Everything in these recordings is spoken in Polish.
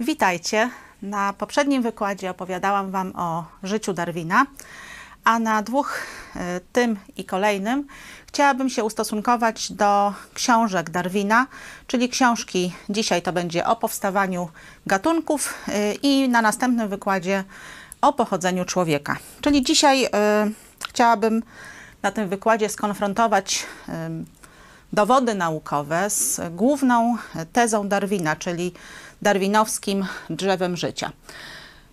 Witajcie. Na poprzednim wykładzie opowiadałam Wam o życiu Darwina, a na dwóch, e, tym i kolejnym, chciałabym się ustosunkować do książek Darwina, czyli książki, dzisiaj to będzie o powstawaniu gatunków e, i na następnym wykładzie o pochodzeniu człowieka. Czyli dzisiaj e, chciałabym na tym wykładzie skonfrontować dowody naukowe z główną tezą Darwina, czyli darwinowskim drzewem życia.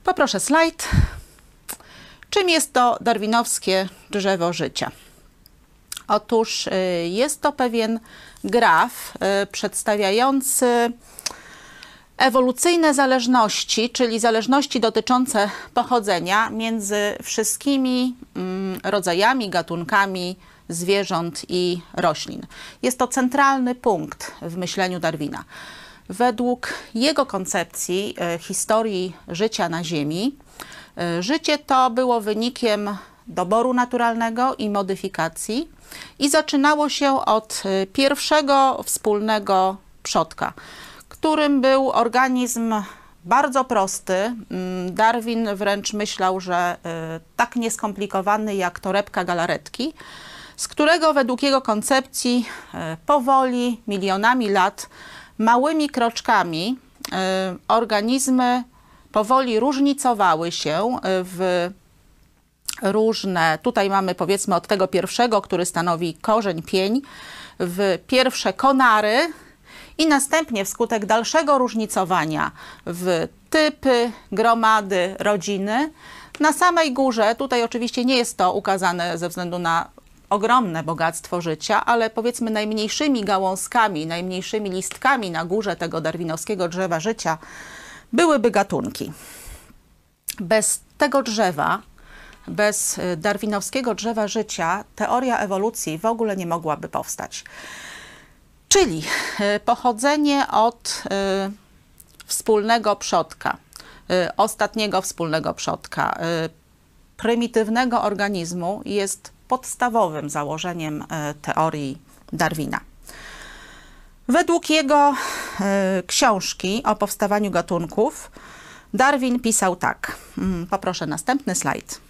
Poproszę slajd. Czym jest to darwinowskie drzewo życia? Otóż y, jest to pewien graf y, przedstawiający ewolucyjne zależności, czyli zależności dotyczące pochodzenia między wszystkimi mm, rodzajami, gatunkami zwierząt i roślin. Jest to centralny punkt w myśleniu Darwina. Według jego koncepcji e, historii życia na Ziemi, e, życie to było wynikiem doboru naturalnego i modyfikacji i zaczynało się od e, pierwszego wspólnego przodka, którym był organizm bardzo prosty. Mm, Darwin wręcz myślał, że tak nieskomplikowany jak torebka galaretki, z którego według jego koncepcji powoli, milionami lat małymi kroczkami y, organizmy powoli różnicowały się y, w różne, tutaj mamy powiedzmy od tego pierwszego, który stanowi korzeń, pień, w pierwsze konary i następnie wskutek dalszego różnicowania w typy, gromady, rodziny, na samej górze, tutaj oczywiście nie jest to ukazane ze względu na ogromne bogactwo życia, ale powiedzmy najmniejszymi gałązkami, najmniejszymi listkami na górze tego darwinowskiego drzewa życia byłyby gatunki. Bez tego drzewa, bez y, darwinowskiego drzewa życia, teoria ewolucji w ogóle nie mogłaby powstać. Czyli y, pochodzenie od y, wspólnego przodka, ostatniego wspólnego przodka, prymitywnego organizmu jest podstawowym założeniem e, teorii Darwina. Według jego e, książki o powstawaniu gatunków Darwin pisał tak. Mm, poproszę następny slajd.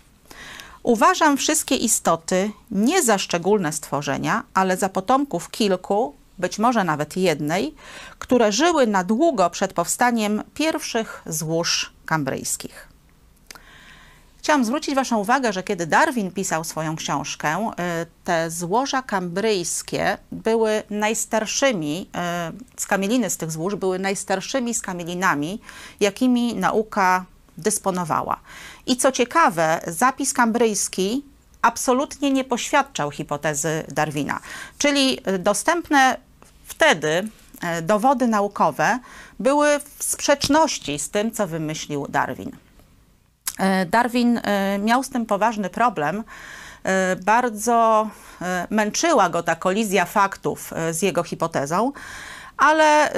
Uważam wszystkie istoty nie za szczególne stworzenia, ale za potomków kilku, być może nawet jednej, które żyły na długo przed powstaniem pierwszych złóż kambryjskich. Chciałam zwrócić Waszą uwagę, że kiedy Darwin pisał swoją książkę, y, te złoża kambryjskie były najstarszymi, y, skamieliny z tych złóż były najstarszymi skamielinami, jakimi nauka dysponowała. I co ciekawe, zapis kambryjski absolutnie nie poświadczał hipotezy Darwina. Czyli y, dostępne wtedy dowody naukowe były w sprzeczności z tym, co wymyślił Darwin. E, Darwin e, miał z tym poważny problem. E, bardzo męczyła go ta kolizja faktów z jego hipotezą, ale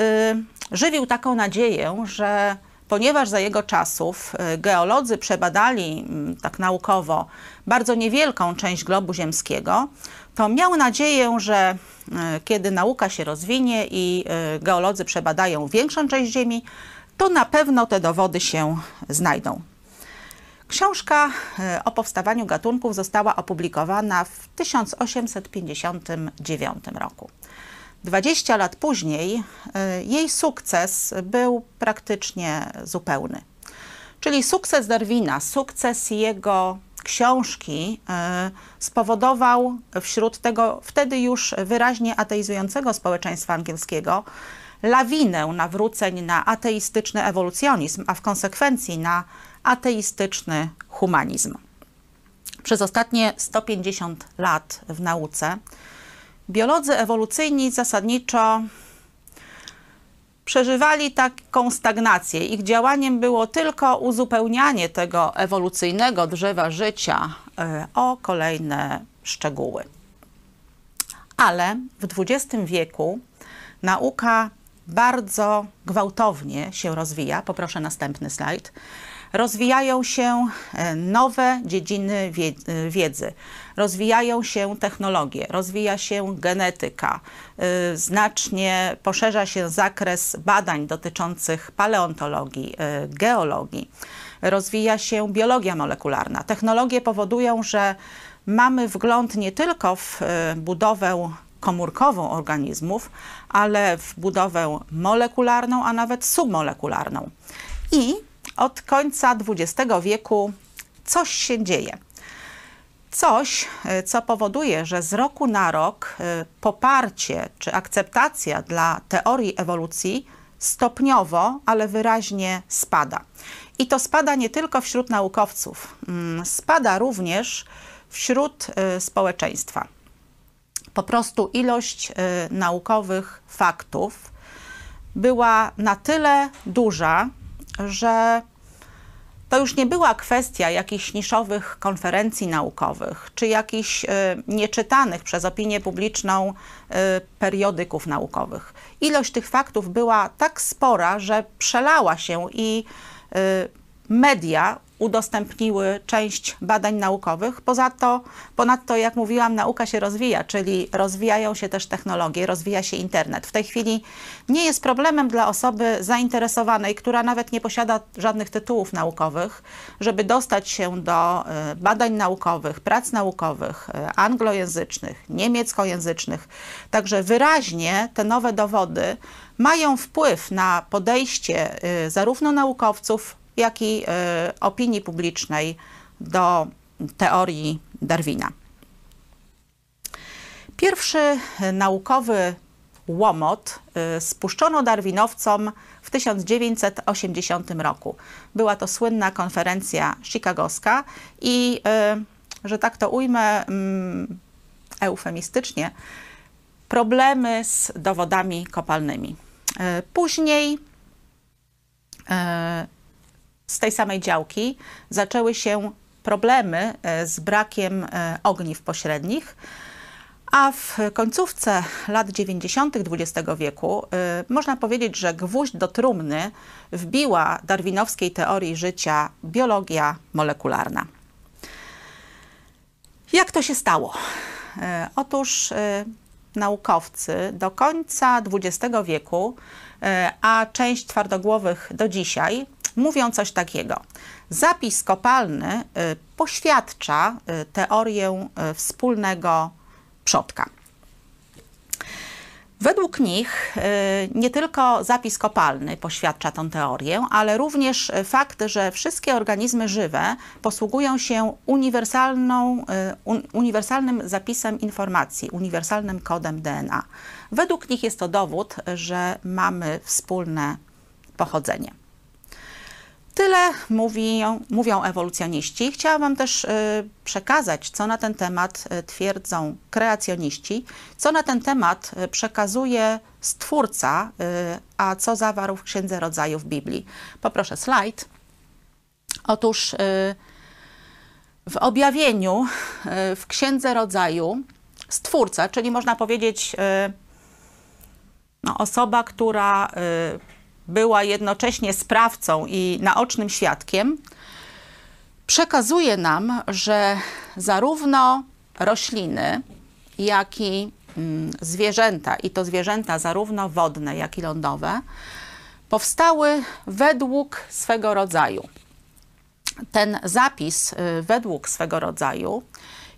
żywił taką nadzieję, że ponieważ za jego czasów geolodzy przebadali tak naukowo bardzo niewielką część globu ziemskiego, to miał nadzieję, że kiedy nauka się rozwinie i geolodzy przebadają większą część Ziemi, to na pewno te dowody się znajdą. Książka e, o powstawaniu gatunków została opublikowana w 1859 roku. 20 lat później e, jej sukces był praktycznie zupełny. Czyli sukces Darwina, sukces jego książki e, spowodował wśród tego wtedy już wyraźnie ateizującego społeczeństwa angielskiego lawinę nawróceń na ateistyczny ewolucjonizm, a w konsekwencji na ateistyczny humanizm. Przez ostatnie 150 lat w nauce biolodzy ewolucyjni zasadniczo przeżywali taką stagnację. Ich działaniem było tylko uzupełnianie tego ewolucyjnego drzewa życia e, o kolejne szczegóły. Ale w XX wieku nauka bardzo gwałtownie się rozwija. Poproszę następny slajd. Rozwijają się nowe dziedziny wiedzy, rozwijają się technologie, rozwija się genetyka, znacznie poszerza się zakres badań dotyczących paleontologii, geologii rozwija się biologia molekularna. Technologie powodują, że mamy wgląd nie tylko w e, budowę komórkową organizmów, ale w budowę molekularną, a nawet submolekularną. I od końca XX wieku coś się dzieje. Coś, e, co powoduje, że z roku na rok e, poparcie czy akceptacja dla teorii ewolucji stopniowo, ale wyraźnie spada. I to spada nie tylko wśród naukowców, mm, spada również wśród y, społeczeństwa. Po prostu ilość y, naukowych faktów była na tyle duża, że to już nie była kwestia jakichś niszowych konferencji naukowych, czy jakichś y, nieczytanych przez opinię publiczną periodyków naukowych. Ilość tych faktów była tak spora, że przelała się i Y, media udostępniły część badań naukowych. Poza to, ponadto, jak mówiłam, nauka się rozwija, czyli rozwijają się też technologie, rozwija się internet. W tej chwili nie jest problemem dla osoby zainteresowanej, która nawet nie posiada żadnych tytułów naukowych, żeby dostać się do y, badań naukowych, prac naukowych, y, anglojęzycznych, niemieckojęzycznych. Także wyraźnie te nowe dowody mają wpływ na podejście zarówno naukowców, jak i e, opinii publicznej do teorii Darwina. Pierwszy naukowy łomot e, spuszczono darwinowcom w 1980 roku. Była to słynna konferencja chicagowska i, że tak to ujmę mm, eufemistycznie, problemy z dowodami kopalnymi. Później z tej samej działki zaczęły się problemy e, z brakiem e, ogniw pośrednich, a w końcówce lat 90. XX wieku e, można powiedzieć, że gwóźdź do trumny wbiła darwinowskiej teorii życia biologia molekularna. Jak to się stało? Otóż naukowcy do końca XX wieku, a część twardogłowych do dzisiaj, mówią coś takiego. Zapis kopalny y, poświadcza y, teorię wspólnego przodka. Według nich nie tylko zapis kopalny poświadcza tę teorię, ale również fakt, że wszystkie organizmy żywe posługują się uniwersalną, uniwersalnym zapisem informacji, uniwersalnym kodem DNA. Według nich jest to dowód, że mamy wspólne pochodzenie. Tyle mówią, mówią ewolucjoniści. Chciałam też y, przekazać, co na ten temat y, twierdzą kreacjoniści, co na ten temat y, przekazuje Stwórca, a co zawarł w Księdze Rodzajów Biblii. Poproszę slajd. Otóż w objawieniu w Księdze Rodzaju Stwórca, czyli można powiedzieć no, osoba, która była jednocześnie sprawcą i naocznym świadkiem, przekazuje nam, że zarówno rośliny, jak i mm, zwierzęta, i to zwierzęta zarówno wodne, jak i lądowe, powstały według swego rodzaju. Ten zapis y, według swego rodzaju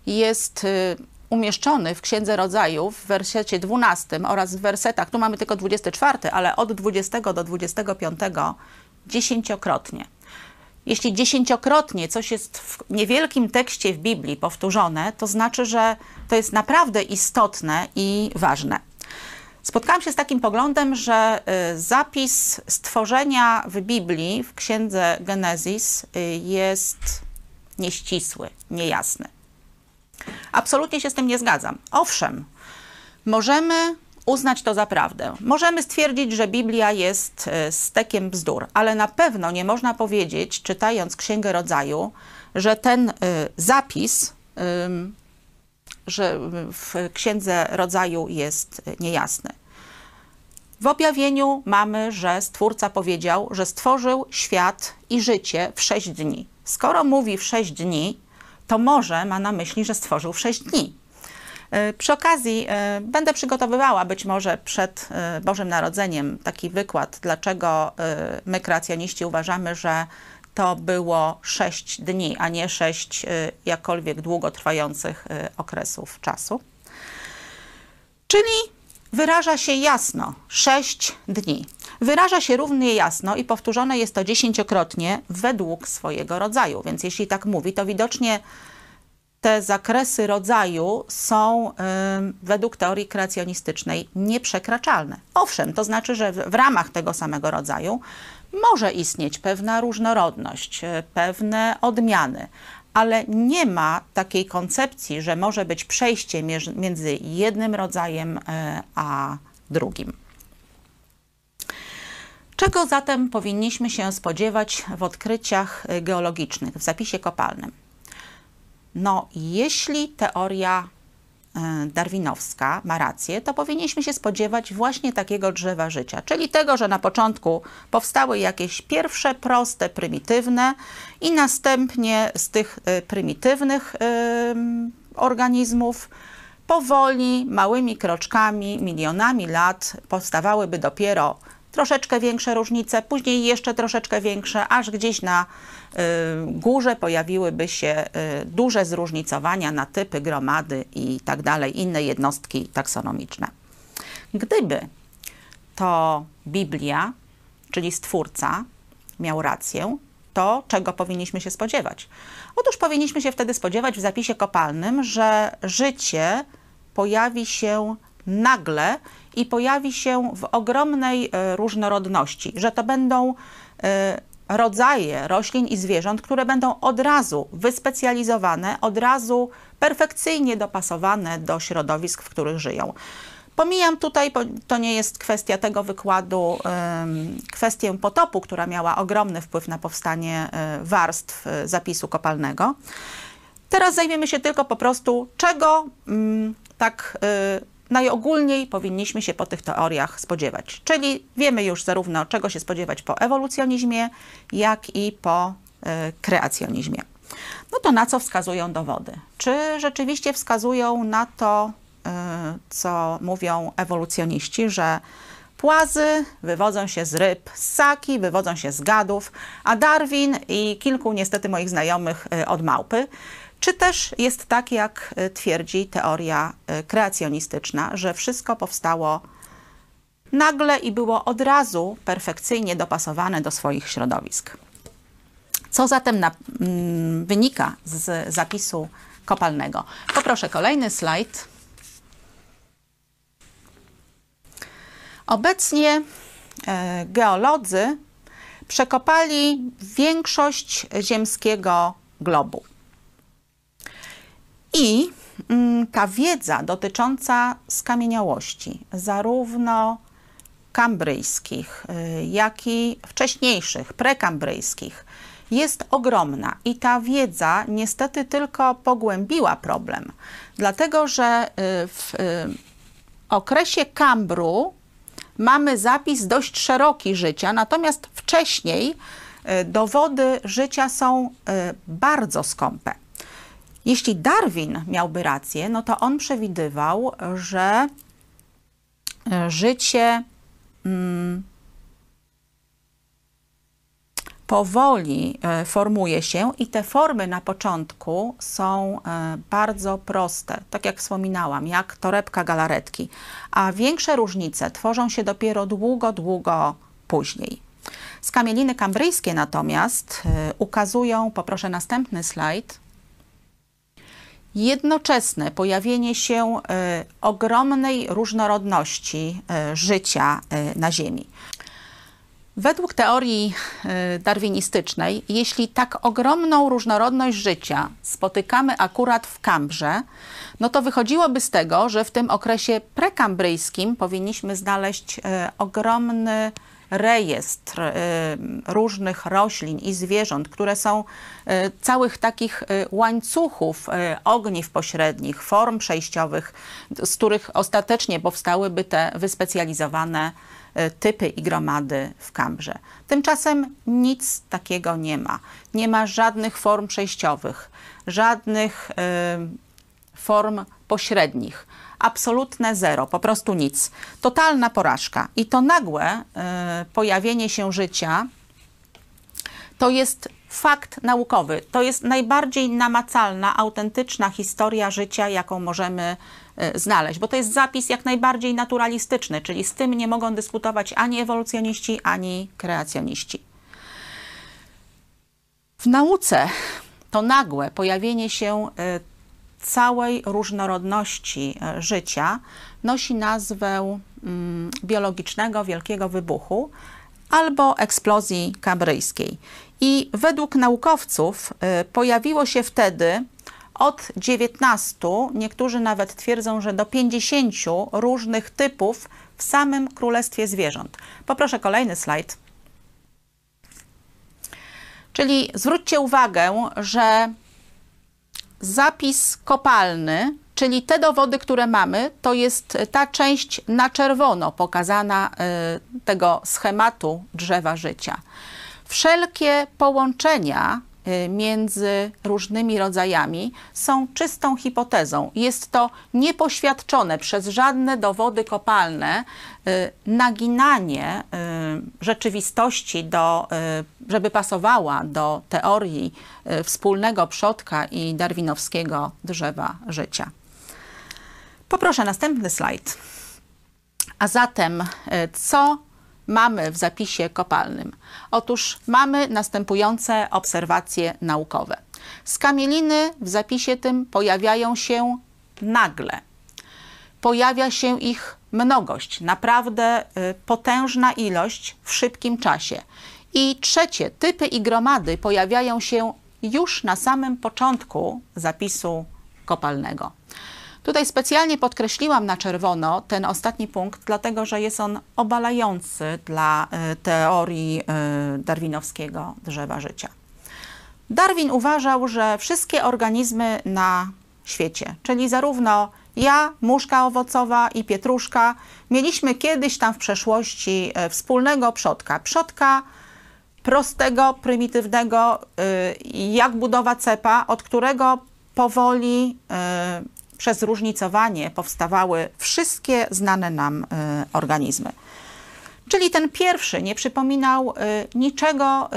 jest y, umieszczony w Księdze Rodzajów w wersecie 12 oraz w wersetach, tu mamy tylko 24, ale od 20 do 25 dziesięciokrotnie. Jeśli dziesięciokrotnie coś jest w niewielkim tekście w Biblii powtórzone, to znaczy, że to jest naprawdę istotne i ważne. Spotkałam się z takim poglądem, że y, zapis stworzenia w Biblii, w księdze Genezis, y, jest nieścisły, niejasny. Absolutnie się z tym nie zgadzam. Owszem, możemy uznać to za prawdę. Możemy stwierdzić, że Biblia jest e, stekiem bzdur, ale na pewno nie można powiedzieć, czytając Księgę Rodzaju, że ten e, zapis, że w Księdze Rodzaju jest niejasny. W objawieniu mamy, że Stwórca powiedział, że stworzył świat i życie w sześć dni. Skoro mówi w sześć dni, to może ma na myśli, że stworzył w sześć dni. E, przy okazji e, będę przygotowywała być może przed e, Bożym Narodzeniem taki wykład, dlaczego my kreacjoniści uważamy, że to było sześć dni, a nie sześć jakkolwiek długotrwających okresów czasu. Czyli wyraża się jasno sześć dni. Wyraża się równie jasno i powtórzone jest to dziesięciokrotnie według swojego rodzaju. Więc jeśli tak mówi, to widocznie te zakresy rodzaju są y, według teorii kreacjonistycznej nieprzekraczalne. Owszem, to znaczy, że w, w ramach tego samego rodzaju może istnieć pewna różnorodność, y, pewne odmiany, ale nie ma takiej koncepcji, że może być przejście między jednym rodzajem y, a drugim. Czego zatem powinniśmy się spodziewać w odkryciach geologicznych, w zapisie kopalnym? No, jeśli teoria e, darwinowska ma rację, to powinniśmy się spodziewać właśnie takiego drzewa życia, czyli tego, że na początku powstały jakieś pierwsze proste, prymitywne i następnie z tych e, prymitywnych organizmów powoli, małymi kroczkami, milionami lat powstawałyby dopiero troszeczkę większe różnice, później jeszcze troszeczkę większe, aż gdzieś na y, górze pojawiłyby się y, duże zróżnicowania na typy, gromady i tak dalej, inne jednostki taksonomiczne. Gdyby to Biblia, czyli Stwórca, miał rację, to czego powinniśmy się spodziewać? Otóż powinniśmy się wtedy spodziewać w zapisie kopalnym, że życie pojawi się nagle i pojawi się w ogromnej e, różnorodności, że to będą e, rodzaje roślin i zwierząt, które będą od razu wyspecjalizowane, od razu perfekcyjnie dopasowane do środowisk, w których żyją. Pomijam tutaj, bo to nie jest kwestia tego wykładu, kwestię potopu, która miała ogromny wpływ na powstanie e, warstw zapisu kopalnego. Teraz zajmiemy się tylko po prostu, czego mm, tak najogólniej powinniśmy się po tych teoriach spodziewać. Czyli wiemy już zarówno czego się spodziewać po ewolucjonizmie, jak i po y, kreacjonizmie. No to na co wskazują dowody? Czy rzeczywiście wskazują na to, y, co mówią ewolucjoniści, że Płazy wywodzą się z ryb, ssaki wywodzą się z gadów, a Darwin i kilku niestety moich znajomych y, od małpy. Czy też jest tak, jak e, twierdzi teoria e, kreacjonistyczna, że wszystko powstało nagle i było od razu perfekcyjnie dopasowane do swoich środowisk? Co zatem na, mm, wynika z zapisu kopalnego? Poproszę kolejny slajd. Obecnie e, geolodzy przekopali większość ziemskiego globu. I mm, ta wiedza dotycząca skamieniałości, zarówno kambryjskich, y, jak i wcześniejszych, prekambryjskich, jest ogromna i ta wiedza niestety tylko pogłębiła problem, dlatego że y, w y, okresie Kambru mamy zapis dość szeroki życia, natomiast wcześniej dowody życia są bardzo skąpe. Jeśli Darwin miałby rację, no to on przewidywał, że e, życie mm, powoli e, formuje się i te formy na początku są e, bardzo proste, tak jak wspominałam, jak torebka galaretki, a większe różnice tworzą się dopiero długo, długo później. Skamieliny kambryjskie natomiast ukazują, poproszę następny slajd, jednoczesne pojawienie się e, ogromnej różnorodności e, życia e, na Ziemi. Według teorii darwinistycznej, jeśli tak ogromną różnorodność życia spotykamy akurat w Kambrze, no to wychodziłoby z tego, że w tym okresie prekambryjskim powinniśmy znaleźć ogromny rejestr y, różnych roślin i zwierząt, które są y, całych takich y, łańcuchów ogniw pośrednich, form przejściowych, z których ostatecznie powstałyby te wyspecjalizowane typy i gromady w Kambrze. Tymczasem nic takiego nie ma. Nie ma żadnych form przejściowych, żadnych form pośrednich absolutne zero, po prostu nic. Totalna porażka. I to nagłe y, pojawienie się życia to jest fakt naukowy. To jest najbardziej namacalna, autentyczna historia życia, jaką możemy y, znaleźć, bo to jest zapis jak najbardziej naturalistyczny, czyli z tym nie mogą dyskutować ani ewolucjoniści, ani kreacjoniści. W nauce to nagłe pojawienie się y, całej różnorodności e, życia nosi nazwę mm, biologicznego wielkiego wybuchu albo eksplozji kabryjskiej. I według naukowców e, pojawiło się wtedy od 19, niektórzy nawet twierdzą, że do 50 różnych typów w samym Królestwie Zwierząt. Poproszę kolejny slajd. Czyli zwróćcie uwagę, że zapis kopalny, czyli te dowody, które mamy, to jest ta część na czerwono pokazana y, tego schematu drzewa życia. Wszelkie połączenia między różnymi rodzajami są czystą hipotezą. Jest to niepoświadczone przez żadne dowody kopalne y, naginanie rzeczywistości do żeby pasowała do teorii wspólnego przodka i darwinowskiego drzewa życia. Poproszę następny slajd. A zatem, co mamy w zapisie kopalnym? Otóż mamy następujące obserwacje naukowe. Skamieliny w zapisie tym pojawiają się nagle. Pojawia się ich mnogość, naprawdę e, potężna ilość w szybkim czasie. I trzecie, typy i gromady pojawiają się już na samym początku zapisu kopalnego. Tutaj specjalnie podkreśliłam na czerwono ten ostatni punkt, dlatego że jest on obalający dla e, teorii e, darwinowskiego drzewa życia. Darwin uważał, że wszystkie organizmy na świecie, czyli zarówno ja, muszka owocowa i pietruszka, mieliśmy kiedyś tam w przeszłości e, wspólnego przodka. Przodka prostego, prymitywnego, jak budowa cepa, od którego powoli przez różnicowanie powstawały wszystkie znane nam y, organizmy. Czyli ten pierwszy nie przypominał niczego,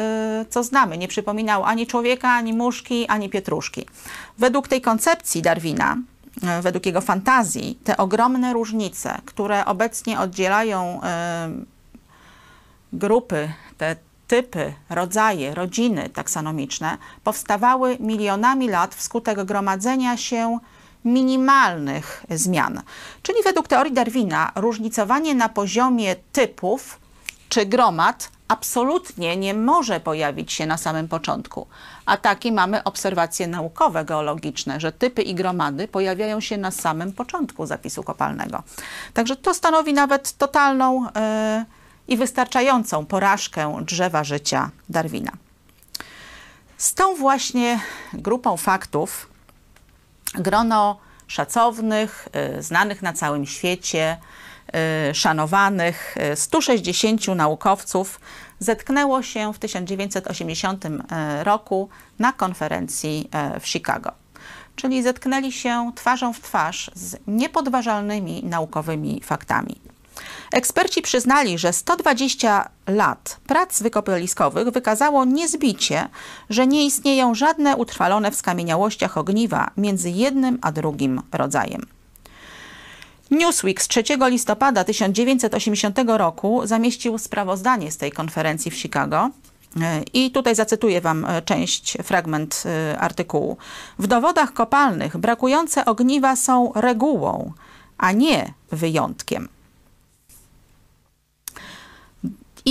co znamy. Nie przypominał ani człowieka, ani muszki, ani pietruszki. Według tej koncepcji Darwina, według jego fantazji, te ogromne różnice, które obecnie oddzielają grupy, te typy, rodzaje, rodziny taksonomiczne powstawały milionami lat wskutek gromadzenia się minimalnych zmian. Czyli według teorii Darwina różnicowanie na poziomie typów czy gromad absolutnie nie może pojawić się na samym początku. A takie mamy obserwacje naukowe, geologiczne, że typy i gromady pojawiają się na samym początku zapisu kopalnego. Także to stanowi nawet totalną yy, i wystarczającą porażkę drzewa życia Darwina. Z tą właśnie grupą faktów grono szacownych, y, znanych na całym świecie, y, szanowanych 160 y, naukowców zetknęło się w 1980 roku na konferencji w Chicago. Czyli zetknęli się twarzą w twarz z niepodważalnymi naukowymi faktami. Eksperci przyznali, że 120 lat prac wykopaliskowych wykazało niezbicie, że nie istnieją żadne utrwalone w skamieniałościach ogniwa między jednym a drugim rodzajem. Newsweek z 3 listopada 1980 roku zamieścił sprawozdanie z tej konferencji w Chicago. I tutaj zacytuję Wam e, część, fragment e, artykułu. W dowodach kopalnych brakujące ogniwa są regułą, a nie wyjątkiem.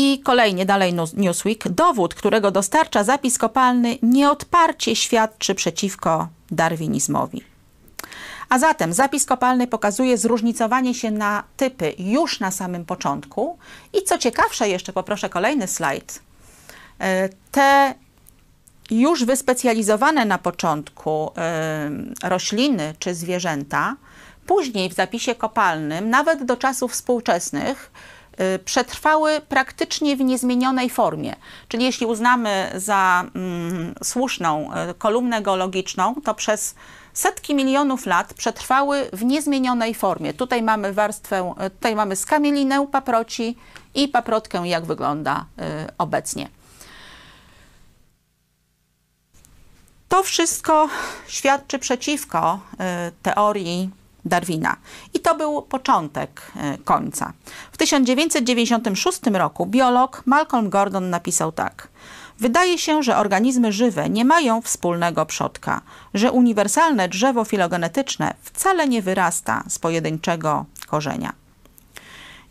I kolejnie dalej Newsweek. Dowód, którego dostarcza zapis kopalny, nieodparcie świadczy przeciwko darwinizmowi. A zatem zapis kopalny pokazuje zróżnicowanie się na typy już na samym początku. I co ciekawsze, jeszcze poproszę kolejny slajd. E, te już wyspecjalizowane na początku y, rośliny czy zwierzęta, później w zapisie kopalnym, nawet do czasów współczesnych, przetrwały praktycznie w niezmienionej formie. Czyli jeśli uznamy za mm, słuszną y, kolumnę geologiczną, to przez setki milionów lat przetrwały w niezmienionej formie. Tutaj mamy warstwę, tutaj mamy skamielinę paproci i paprotkę, jak wygląda obecnie. To wszystko świadczy przeciwko y, teorii Darwina. I to był początek y, końca. W 1996 roku biolog Malcolm Gordon napisał tak. Wydaje się, że organizmy żywe nie mają wspólnego przodka, że uniwersalne drzewo filogenetyczne wcale nie wyrasta z pojedynczego korzenia.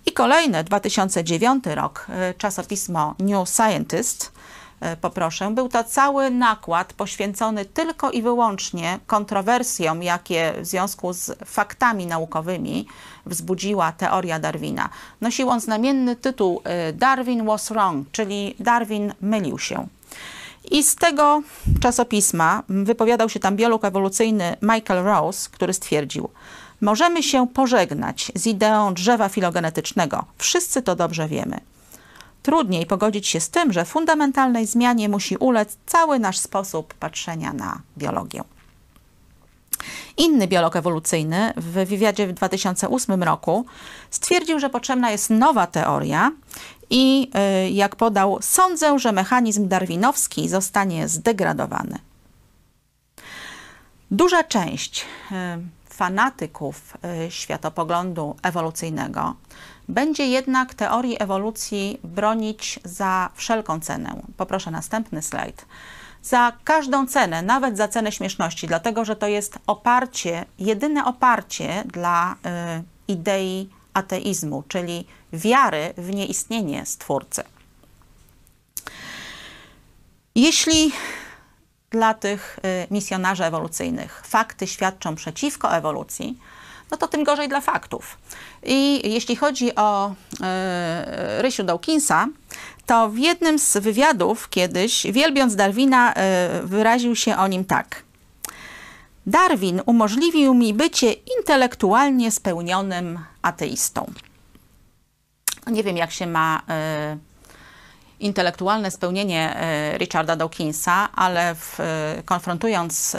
I kolejny, 2009 rok, y, czasopismo New Scientist E, poproszę. Był to cały nakład poświęcony tylko i wyłącznie kontrowersjom, jakie w związku z faktami naukowymi wzbudziła teoria Darwina. Nosił on znamienny tytuł e, Darwin was wrong, czyli Darwin mylił się. I z tego czasopisma wypowiadał się tam biolog ewolucyjny Michael Rose, który stwierdził, możemy się pożegnać z ideą drzewa filogenetycznego. Wszyscy to dobrze wiemy. Trudniej pogodzić się z tym, że fundamentalnej zmianie musi ulec cały nasz sposób patrzenia na biologię. Inny biolog ewolucyjny w wywiadzie w 2008 roku stwierdził, że potrzebna jest nowa teoria i y, jak podał, sądzę, że mechanizm darwinowski zostanie zdegradowany. Duża część y, fanatyków y, światopoglądu ewolucyjnego będzie jednak teorii ewolucji bronić za wszelką cenę. Poproszę następny slajd. Za każdą cenę, nawet za cenę śmieszności, dlatego że to jest oparcie, jedyne oparcie dla y, idei ateizmu, czyli wiary w nieistnienie Stwórcy. Jeśli dla tych y, misjonarzy ewolucyjnych fakty świadczą przeciwko ewolucji, no to tym gorzej dla faktów. I jeśli chodzi o e, Rysiu Dawkinsa, to w jednym z wywiadów kiedyś, wielbiąc Darwina, e, wyraził się o nim tak. Darwin umożliwił mi bycie intelektualnie spełnionym ateistą. Nie wiem, jak się ma e, intelektualne spełnienie Richarda Dawkinsa, ale w, konfrontując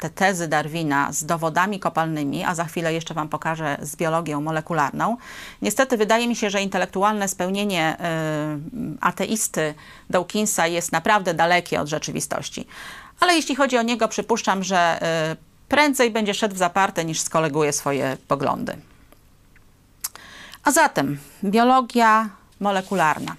te tezy Darwina z dowodami kopalnymi, a za chwilę jeszcze Wam pokażę z biologią molekularną. Niestety wydaje mi się, że intelektualne spełnienie y, ateisty Dawkinsa jest naprawdę dalekie od rzeczywistości. Ale jeśli chodzi o niego, przypuszczam, że y, prędzej będzie szedł w zaparte niż skoleguje swoje poglądy. A zatem biologia molekularna.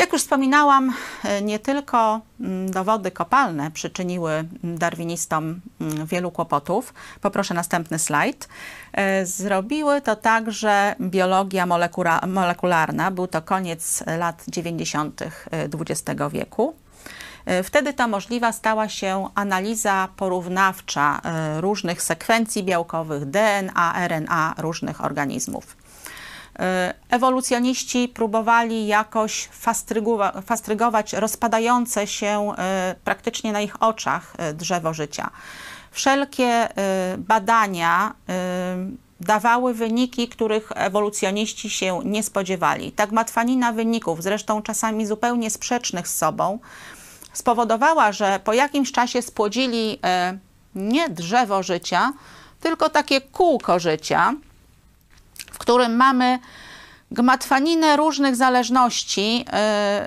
Jak już wspominałam, e, nie tylko mm, dowody kopalne przyczyniły darwinistom mm, wielu kłopotów. Poproszę następny slajd. E, zrobiły to także biologia molekularna. Był to koniec lat 90. XX e, wieku. Wtedy to możliwa stała się analiza porównawcza różnych sekwencji białkowych DNA, RNA różnych organizmów. E, ewolucjoniści próbowali jakoś fastrygować rozpadające się e, praktycznie na ich oczach e, drzewo życia. Wszelkie badania dawały wyniki, których ewolucjoniści się nie spodziewali. Tak matwanina wyników, zresztą czasami zupełnie sprzecznych z sobą, spowodowała, że po jakimś czasie spłodzili nie drzewo życia, tylko takie kółko życia, którym mamy gmatwaninę różnych zależności,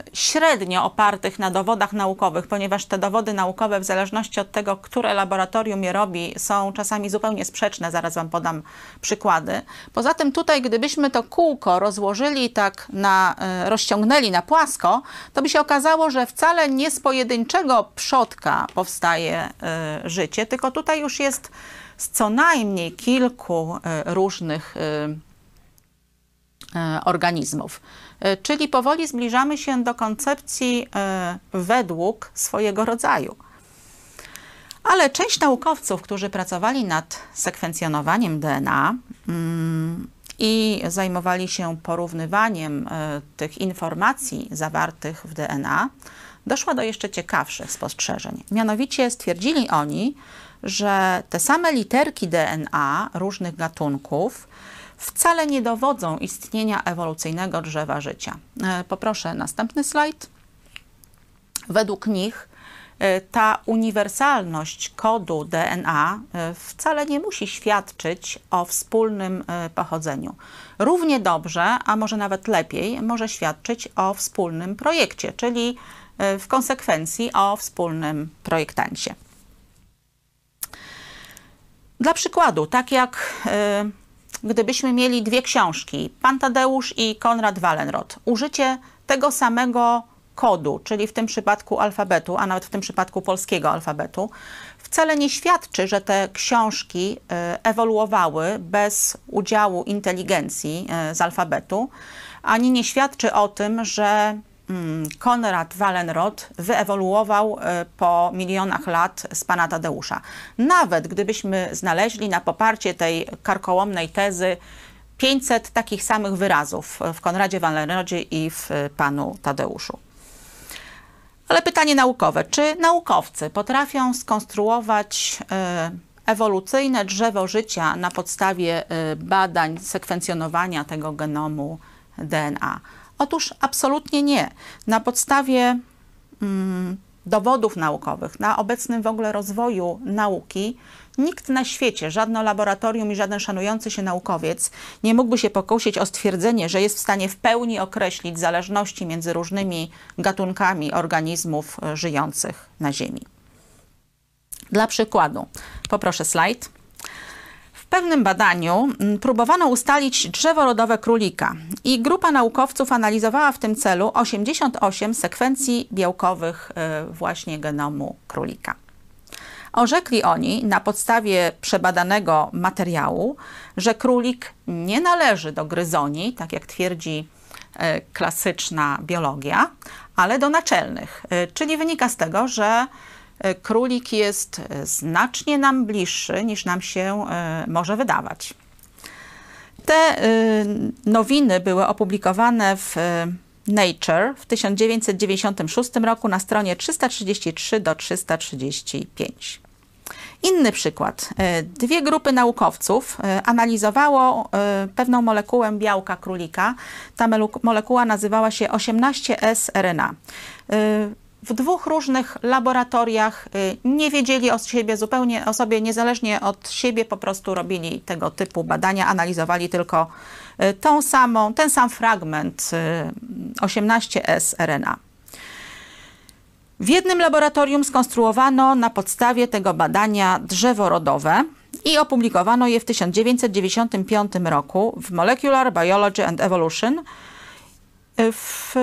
y, średnio opartych na dowodach naukowych, ponieważ te dowody naukowe, w zależności od tego, które laboratorium je robi, są czasami zupełnie sprzeczne. Zaraz Wam podam przykłady. Poza tym, tutaj, gdybyśmy to kółko rozłożyli tak na, y, rozciągnęli na płasko, to by się okazało, że wcale nie z pojedynczego przodka powstaje y, życie, tylko tutaj już jest z co najmniej kilku różnych organizmów. E, czyli powoli zbliżamy się do koncepcji e, według swojego rodzaju. Ale część naukowców, którzy pracowali nad sekwencjonowaniem DNA mm, i zajmowali się porównywaniem e, tych informacji zawartych w DNA, doszła do jeszcze ciekawszych spostrzeżeń. Mianowicie stwierdzili oni, że te same literki DNA różnych gatunków wcale nie dowodzą istnienia ewolucyjnego drzewa życia. E, poproszę następny slajd. Według nich e, ta uniwersalność kodu DNA e, wcale nie musi świadczyć o wspólnym pochodzeniu. Równie dobrze, a może nawet lepiej, może świadczyć o wspólnym projekcie, czyli w konsekwencji o wspólnym projektancie. Dla przykładu, tak jak gdybyśmy mieli dwie książki, Pan Tadeusz i Konrad Wallenrod, użycie tego samego kodu, czyli w tym przypadku alfabetu, a nawet w tym przypadku polskiego alfabetu, wcale nie świadczy, że te książki y, ewoluowały bez udziału inteligencji y, z alfabetu, ani nie świadczy o tym, że Konrad Wallenrod wyewoluował e, po milionach lat z pana Tadeusza. Nawet gdybyśmy znaleźli na poparcie tej karkołomnej tezy 500 takich samych wyrazów w Konradzie Wallenrodzie i w panu Tadeuszu. Ale pytanie naukowe. Czy naukowcy potrafią skonstruować e, ewolucyjne drzewo życia na podstawie badań, sekwencjonowania tego genomu DNA? Otóż absolutnie nie. Na podstawie mm, dowodów naukowych, na obecnym w ogóle rozwoju nauki, nikt na świecie, żadne laboratorium i żaden szanujący się naukowiec nie mógłby się pokusić o stwierdzenie, że jest w stanie w pełni określić zależności między różnymi gatunkami organizmów e, żyjących na Ziemi. Dla przykładu, poproszę slajd pewnym badaniu mm, próbowano ustalić drzewo rodowe królika i grupa naukowców analizowała w tym celu 88 sekwencji białkowych e, właśnie genomu królika. Orzekli oni na podstawie przebadanego materiału, że królik nie należy do gryzoni, tak jak twierdzi e, klasyczna biologia, ale do naczelnych. E, czyli wynika z tego, że królik jest e, znacznie nam bliższy niż nam się e, może wydawać. Te nowiny były opublikowane w Nature w 1996 roku na stronie 333 do 335. Inny przykład. Dwie grupy naukowców analizowało pewną molekułę białka królika. Ta molekuła nazywała się 18S-RNA w dwóch różnych laboratoriach, y, nie wiedzieli o siebie zupełnie, o sobie niezależnie od siebie, po prostu robili tego typu badania, analizowali tylko y, tą samą, ten sam fragment 18S y, RNA. W jednym laboratorium skonstruowano na podstawie tego badania drzewo rodowe i opublikowano je w 1995 roku w Molecular Biology and Evolution. W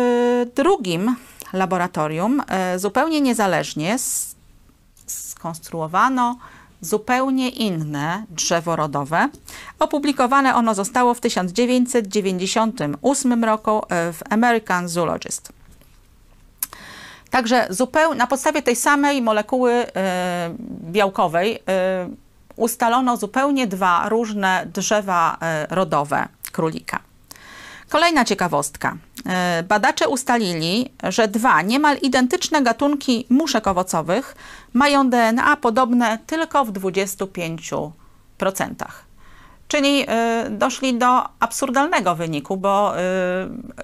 drugim laboratorium e, zupełnie niezależnie skonstruowano zupełnie inne drzewo rodowe. Opublikowane ono zostało w 1998 roku e, w American Zoologist. Także zupełnie na podstawie tej samej molekuły e, białkowej ustalono zupełnie dwa różne drzewa rodowe królika. Kolejna ciekawostka. E, badacze ustalili, że dwa niemal identyczne gatunki muszek owocowych mają DNA podobne tylko w 25%. Czyli y, doszli do absurdalnego wyniku, bo y,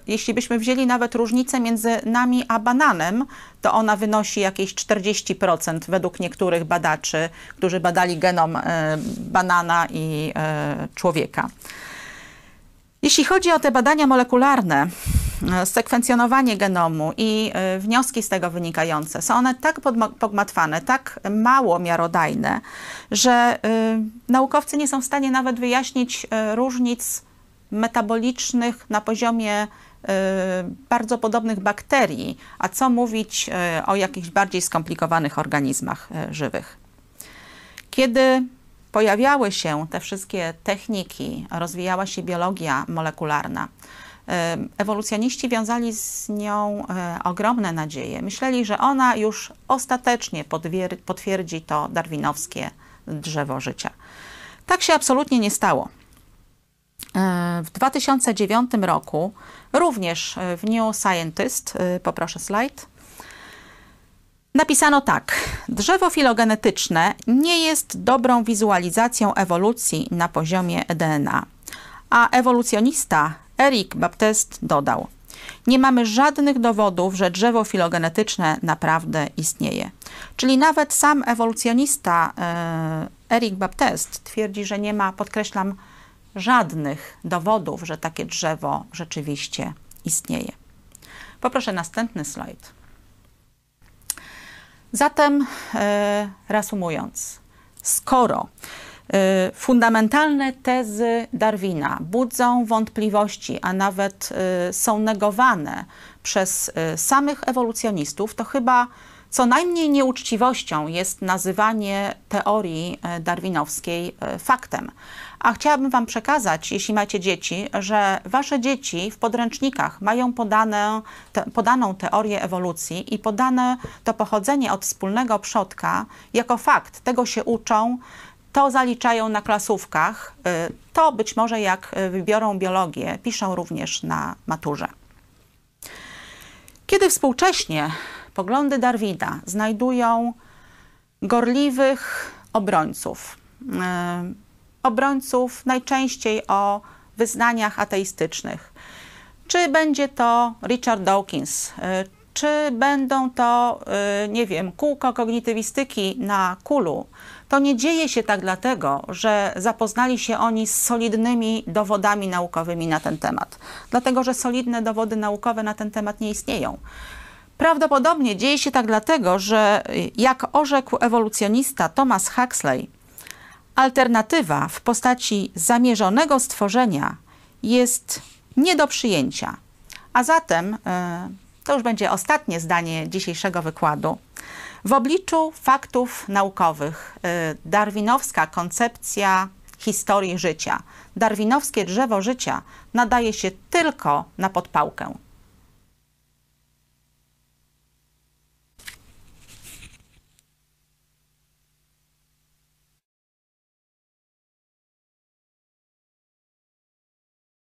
jeśli byśmy wzięli nawet różnicę między nami a bananem, to ona wynosi jakieś 40% według niektórych badaczy, którzy badali genom banana i człowieka. Jeśli chodzi o te badania molekularne, e, sekwencjonowanie genomu i e, wnioski z tego wynikające, są one tak pogmatwane, tak mało miarodajne, że e, naukowcy nie są w stanie nawet wyjaśnić różnic metabolicznych na poziomie bardzo podobnych bakterii, a co mówić o jakichś bardziej skomplikowanych organizmach żywych. Kiedy pojawiały się te wszystkie techniki, rozwijała się biologia molekularna, Ewolucjoniści wiązali z nią e, ogromne nadzieje. Myśleli, że ona już ostatecznie potwierdzi to darwinowskie drzewo życia. Tak się absolutnie nie stało. E, w 2009 roku, również w New Scientist, poproszę slajd, napisano tak. Drzewo filogenetyczne nie jest dobrą wizualizacją ewolucji na poziomie DNA. A ewolucjonista Eric Baptiste dodał: Nie mamy żadnych dowodów, że drzewo filogenetyczne naprawdę istnieje. Czyli nawet sam ewolucjonista e, Eric Baptiste twierdzi, że nie ma, podkreślam, żadnych dowodów, że takie drzewo rzeczywiście istnieje. Poproszę następny slajd. Zatem, e, reasumując, skoro e, fundamentalne tezy Darwina budzą wątpliwości, a nawet e, są negowane przez samych ewolucjonistów, to chyba co najmniej nieuczciwością jest nazywanie teorii darwinowskiej faktem. A chciałabym Wam przekazać, jeśli macie dzieci, że Wasze dzieci w podręcznikach mają podane, te, podaną teorię ewolucji i podane to pochodzenie od wspólnego przodka jako fakt. Tego się uczą, to zaliczają na klasówkach, y, to być może jak wybiorą biologię, piszą również na maturze. Kiedy współcześnie poglądy Darwina znajdują gorliwych obrońców, y, obrońców najczęściej o wyznaniach ateistycznych. Czy będzie to Richard Dawkins, y, czy będą to, y, nie wiem, kółko kognitywistyki na kulu, to nie dzieje się tak dlatego, że zapoznali się oni z solidnymi dowodami naukowymi na ten temat. Dlatego, że solidne dowody naukowe na ten temat nie istnieją. Prawdopodobnie dzieje się tak dlatego, że jak orzekł ewolucjonista Thomas Huxley, alternatywa w postaci zamierzonego stworzenia jest nie do przyjęcia. A zatem, e, to już będzie ostatnie zdanie dzisiejszego wykładu, w obliczu faktów naukowych e, darwinowska koncepcja historii życia, darwinowskie drzewo życia nadaje się tylko na podpałkę.